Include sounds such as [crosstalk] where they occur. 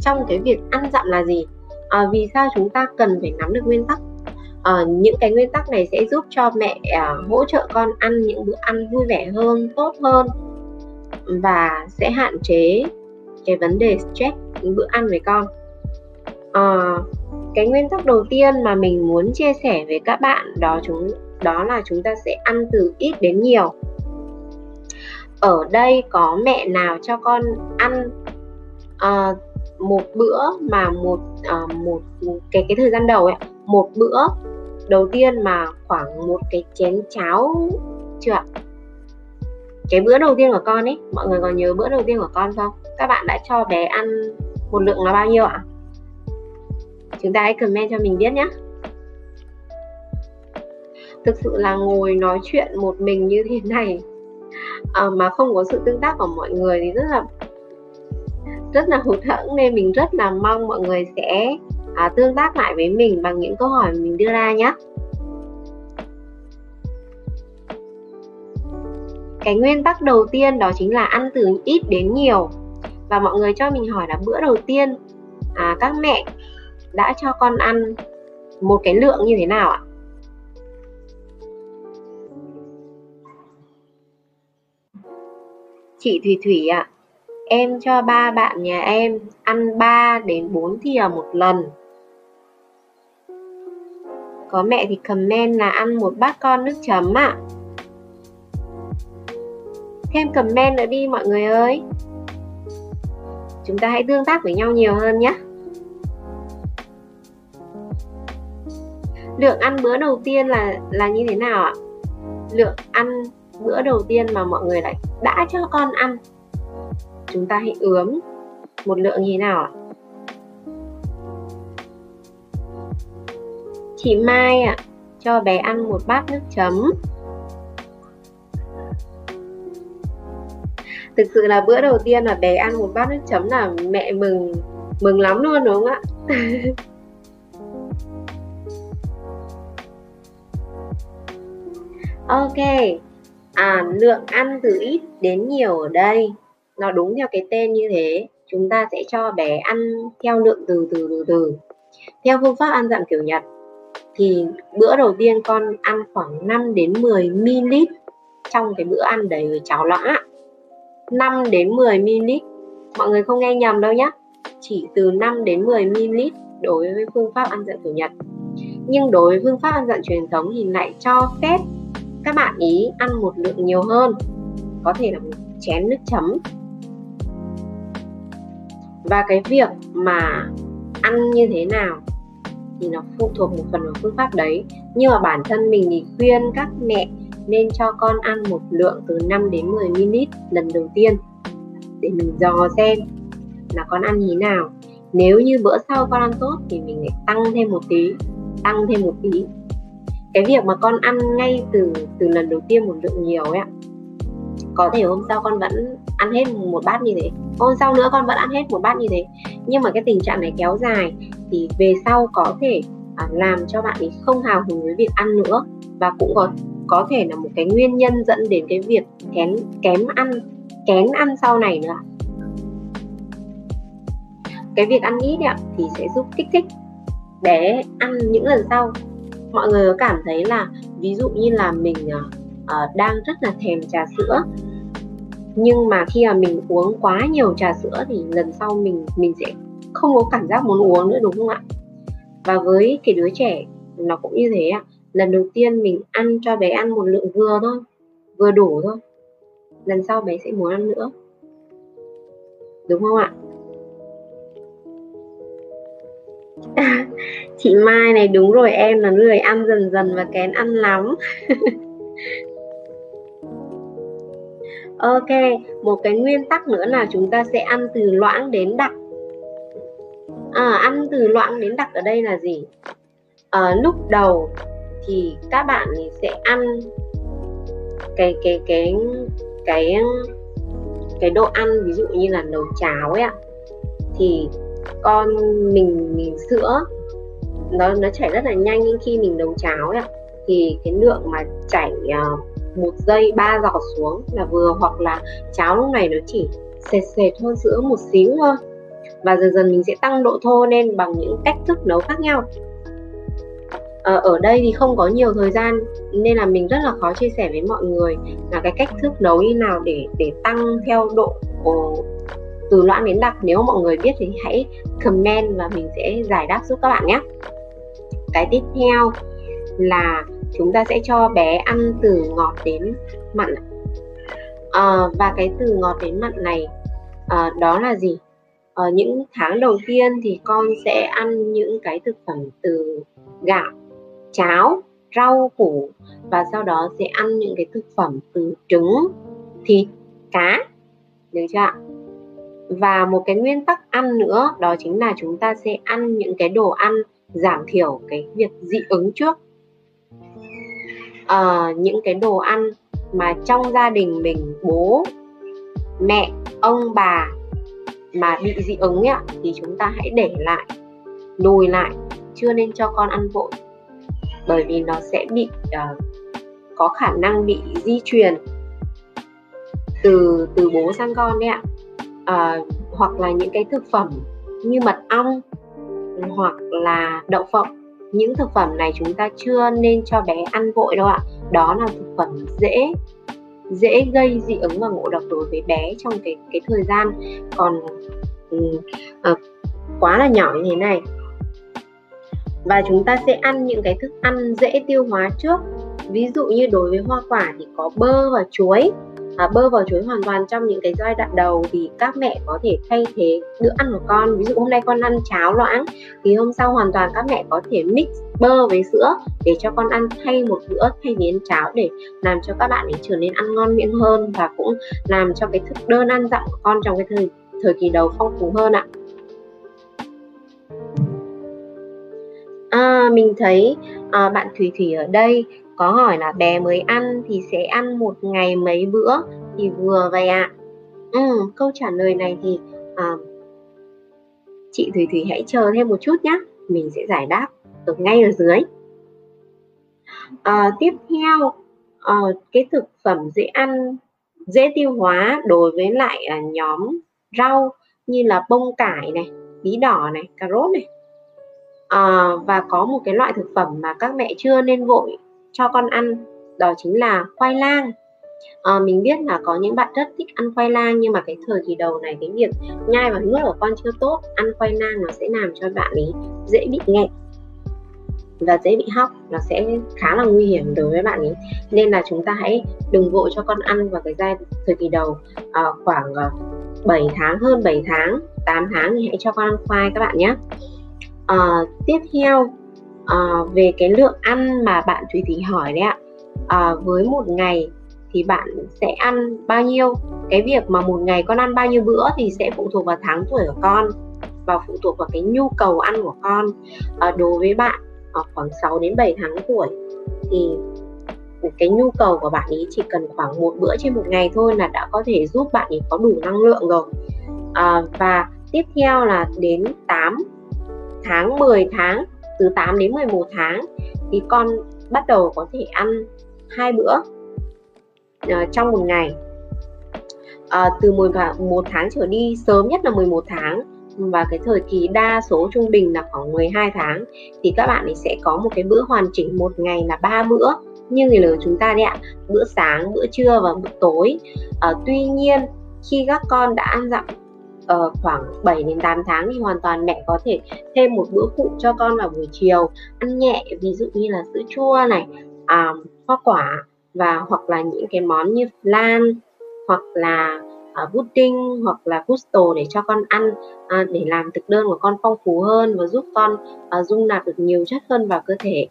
trong cái việc ăn dặm là gì? À, vì sao chúng ta cần phải nắm được nguyên tắc? À, những cái nguyên tắc này sẽ giúp cho mẹ à, hỗ trợ con ăn những bữa ăn vui vẻ hơn tốt hơn và sẽ hạn chế cái vấn đề stress những bữa ăn với con. À, cái nguyên tắc đầu tiên mà mình muốn chia sẻ với các bạn đó chúng đó là chúng ta sẽ ăn từ ít đến nhiều. Ở đây có mẹ nào cho con ăn uh, một bữa mà một à, một cái cái thời gian đầu ấy một bữa đầu tiên mà khoảng một cái chén cháo chưa ạ? Cái bữa đầu tiên của con ấy mọi người còn nhớ bữa đầu tiên của con không? Các bạn đã cho bé ăn một lượng là bao nhiêu ạ? Chúng ta hãy comment cho mình biết nhé. Thực sự là ngồi nói chuyện một mình như thế này à, mà không có sự tương tác của mọi người thì rất là rất là hụt hẫng nên mình rất là mong mọi người sẽ à, tương tác lại với mình bằng những câu hỏi mình đưa ra nhé. Cái nguyên tắc đầu tiên đó chính là ăn từ ít đến nhiều. Và mọi người cho mình hỏi là bữa đầu tiên à, các mẹ đã cho con ăn một cái lượng như thế nào ạ? Chị Thủy Thủy ạ em cho ba bạn nhà em ăn 3 đến 4 thìa một lần. Có mẹ thì comment là ăn một bát con nước chấm ạ. À. thêm comment nữa đi mọi người ơi. Chúng ta hãy tương tác với nhau nhiều hơn nhé. Lượng ăn bữa đầu tiên là là như thế nào ạ? Lượng ăn bữa đầu tiên mà mọi người lại đã cho con ăn chúng ta hãy ướm một lượng như thế nào ạ? Chị Mai ạ, cho bé ăn một bát nước chấm. Thực sự là bữa đầu tiên là bé ăn một bát nước chấm là mẹ mừng mừng lắm luôn, đúng không ạ? [laughs] Ok à lượng ăn từ ít đến nhiều ở đây nó đúng theo cái tên như thế. Chúng ta sẽ cho bé ăn theo lượng từ từ từ từ. Theo phương pháp ăn dặm kiểu Nhật, thì bữa đầu tiên con ăn khoảng 5 đến 10 ml trong cái bữa ăn đấy với cháo lõa. 5 đến 10 ml mọi người không nghe nhầm đâu nhé chỉ từ 5 đến 10 ml đối với phương pháp ăn dặm kiểu Nhật. Nhưng đối với phương pháp ăn dặm truyền thống thì lại cho phép các bạn ý ăn một lượng nhiều hơn. Có thể là một chén nước chấm và cái việc mà ăn như thế nào thì nó phụ thuộc một phần vào phương pháp đấy. Nhưng mà bản thân mình thì khuyên các mẹ nên cho con ăn một lượng từ 5 đến 10 ml lần đầu tiên để mình dò xem là con ăn như thế nào. Nếu như bữa sau con ăn tốt thì mình lại tăng thêm một tí, tăng thêm một tí. Cái việc mà con ăn ngay từ từ lần đầu tiên một lượng nhiều ấy ạ, có thể hôm sau con vẫn ăn hết một bát như thế hôm sau nữa con vẫn ăn hết một bát như thế. Nhưng mà cái tình trạng này kéo dài thì về sau có thể à, làm cho bạn ấy không hào hứng với việc ăn nữa. Và cũng có có thể là một cái nguyên nhân dẫn đến cái việc kém kém ăn kén ăn sau này nữa cái việc ăn ít ạ thì sẽ giúp kích thích bé ăn những lần sau. Mọi người có cảm thấy là ví dụ như là mình uh, đang rất là thèm trà sữa nhưng mà khi mà mình uống quá nhiều trà sữa thì lần sau mình mình sẽ không có cảm giác muốn uống nữa, đúng không ạ? Và với cái đứa trẻ, nó cũng như thế ạ. Lần đầu tiên mình ăn cho bé ăn một lượng vừa thôi, vừa đủ thôi. Lần sau bé sẽ muốn ăn nữa. Đúng không ạ? [laughs] Chị Mai này, đúng rồi, em là người ăn dần dần và kén ăn lắm. [laughs] Ok, một cái nguyên tắc nữa là chúng ta sẽ ăn từ loãng đến đặc. À, ăn từ loãng đến đặc ở đây là gì? À, lúc đầu thì các bạn sẽ ăn cái cái cái cái cái đồ ăn ví dụ như là nấu cháo ấy ạ thì con mình mình sữa nó nó chảy rất là nhanh nhưng khi mình nấu cháo ấy ạ thì cái lượng mà chảy uh, một giây ba giọt xuống là vừa hoặc là cháo lúc này nó chỉ sệt sệt hơn sữa một xíu thôi. Và dần dần mình sẽ tăng độ thô lên bằng những cách thức nấu khác nhau. À, ở đây thì không có nhiều thời gian nên là mình rất là khó chia sẻ với mọi người là cái cách thức nấu như nào để để tăng theo độ từ loãng đến đặc. Nếu mọi người biết thì hãy comment và mình sẽ giải đáp giúp các bạn nhé. Cái tiếp theo là chúng ta sẽ cho bé ăn từ ngọt đến mặn. À, và cái từ ngọt đến mặn này à, đó là gì? À, những tháng đầu tiên thì con sẽ ăn những cái thực phẩm từ gạo cháo rau củ và sau đó sẽ ăn những cái thực phẩm từ trứng thịt cá. Được chưa ạ? Và một cái nguyên tắc ăn nữa đó chính là chúng ta sẽ ăn những cái đồ ăn giảm thiểu cái việc dị ứng trước uh, những cái đồ ăn mà trong gia đình mình bố mẹ ông bà mà bị dị ứng ấy, thì chúng ta hãy để lại lùi lại chưa nên cho con ăn vội. Bởi vì nó sẽ bị uh, có khả năng bị di truyền từ từ bố sang con đấy ạ. Uh, hoặc là những cái thực phẩm như mật ong hoặc là đậu phộng những thực phẩm này chúng ta chưa nên cho bé ăn vội đâu ạ. Đó là thực phẩm dễ dễ gây dị ứng và ngộ độc đối với bé trong cái cái thời gian. Còn uh, quá là nhỏ như thế này. Và chúng ta sẽ ăn những cái thức ăn dễ tiêu hóa trước. Ví dụ như đối với hoa quả thì có bơ và chuối à, bơ vào chuối hoàn toàn trong những cái giai đoạn đầu thì các mẹ có thể thay thế bữa ăn của con. Ví dụ hôm nay con ăn cháo loãng thì hôm sau hoàn toàn các mẹ có thể mix bơ với sữa để cho con ăn thay một bữa thay biến cháo để làm cho các bạn ấy trở nên ăn ngon miệng hơn và cũng làm cho cái thức đơn ăn dặm của con trong cái thời thời kỳ đầu phong phú hơn ạ. À, mình thấy à, bạn thủy thủy ở đây có hỏi là bé mới ăn thì sẽ ăn một ngày mấy bữa? Thì vừa vậy ạ. Ừ, câu trả lời này thì à, chị thủy thủy hãy chờ thêm một chút nhé mình sẽ giải đáp ở ngay ở dưới. À, tiếp theo à, cái thực phẩm dễ ăn dễ tiêu hóa đối với lại à, nhóm rau như là bông cải này bí đỏ này cà rốt này. À, và có một cái loại thực phẩm mà các mẹ chưa nên vội cho con ăn đó chính là khoai lang. À, mình biết là có những bạn rất thích ăn khoai lang nhưng mà cái thời kỳ đầu này cái việc nhai và nuốt của con chưa tốt ăn khoai lang nó sẽ làm cho bạn ấy dễ bị nghẹn và dễ bị hóc nó sẽ khá là nguy hiểm đối với bạn ấy. Nên là chúng ta hãy đừng vội cho con ăn vào cái giai thời kỳ đầu. À, khoảng ờ, 7 tháng hơn 7 tháng 8 tháng thì hãy cho con ăn khoai các bạn nhé. À, tiếp theo à, về cái lượng ăn mà bạn Thủy Thủy hỏi đấy ạ à, với một ngày thì bạn sẽ ăn bao nhiêu? Cái việc mà một ngày con ăn bao nhiêu bữa thì sẽ phụ thuộc vào tháng tuổi của con và phụ thuộc vào cái nhu cầu ăn của con. À, đối với bạn ở khoảng 6 đến 7 tháng tuổi thì cái nhu cầu của bạn ấy chỉ cần khoảng một bữa trên một ngày thôi là đã có thể giúp bạn ấy có đủ năng lượng rồi. À, và tiếp theo là đến 8 tháng 10 tháng từ 8 đến 11 tháng thì con bắt đầu có thể ăn hai bữa uh, trong một ngày. Uh, từ 11 tháng trở đi sớm nhất là 11 tháng. Và cái thời kỳ đa số trung bình là khoảng 12 tháng thì các bạn ấy sẽ có một cái bữa hoàn chỉnh một ngày là ba bữa. Như người lớn chúng ta đấy ạ bữa sáng bữa trưa và bữa tối. Uh, tuy nhiên khi các con đã ăn dặm uh, khoảng 7 đến 8 tháng thì hoàn toàn mẹ có thể thêm một bữa phụ cho con vào buổi chiều ăn nhẹ ví dụ như là sữa chua này à, hoa quả và hoặc là những cái món như flan hoặc là uh, pudding hoặc là gusto để cho con ăn uh, để làm thực đơn của con phong phú hơn và giúp con uh, dung nạp được nhiều chất hơn vào cơ thể.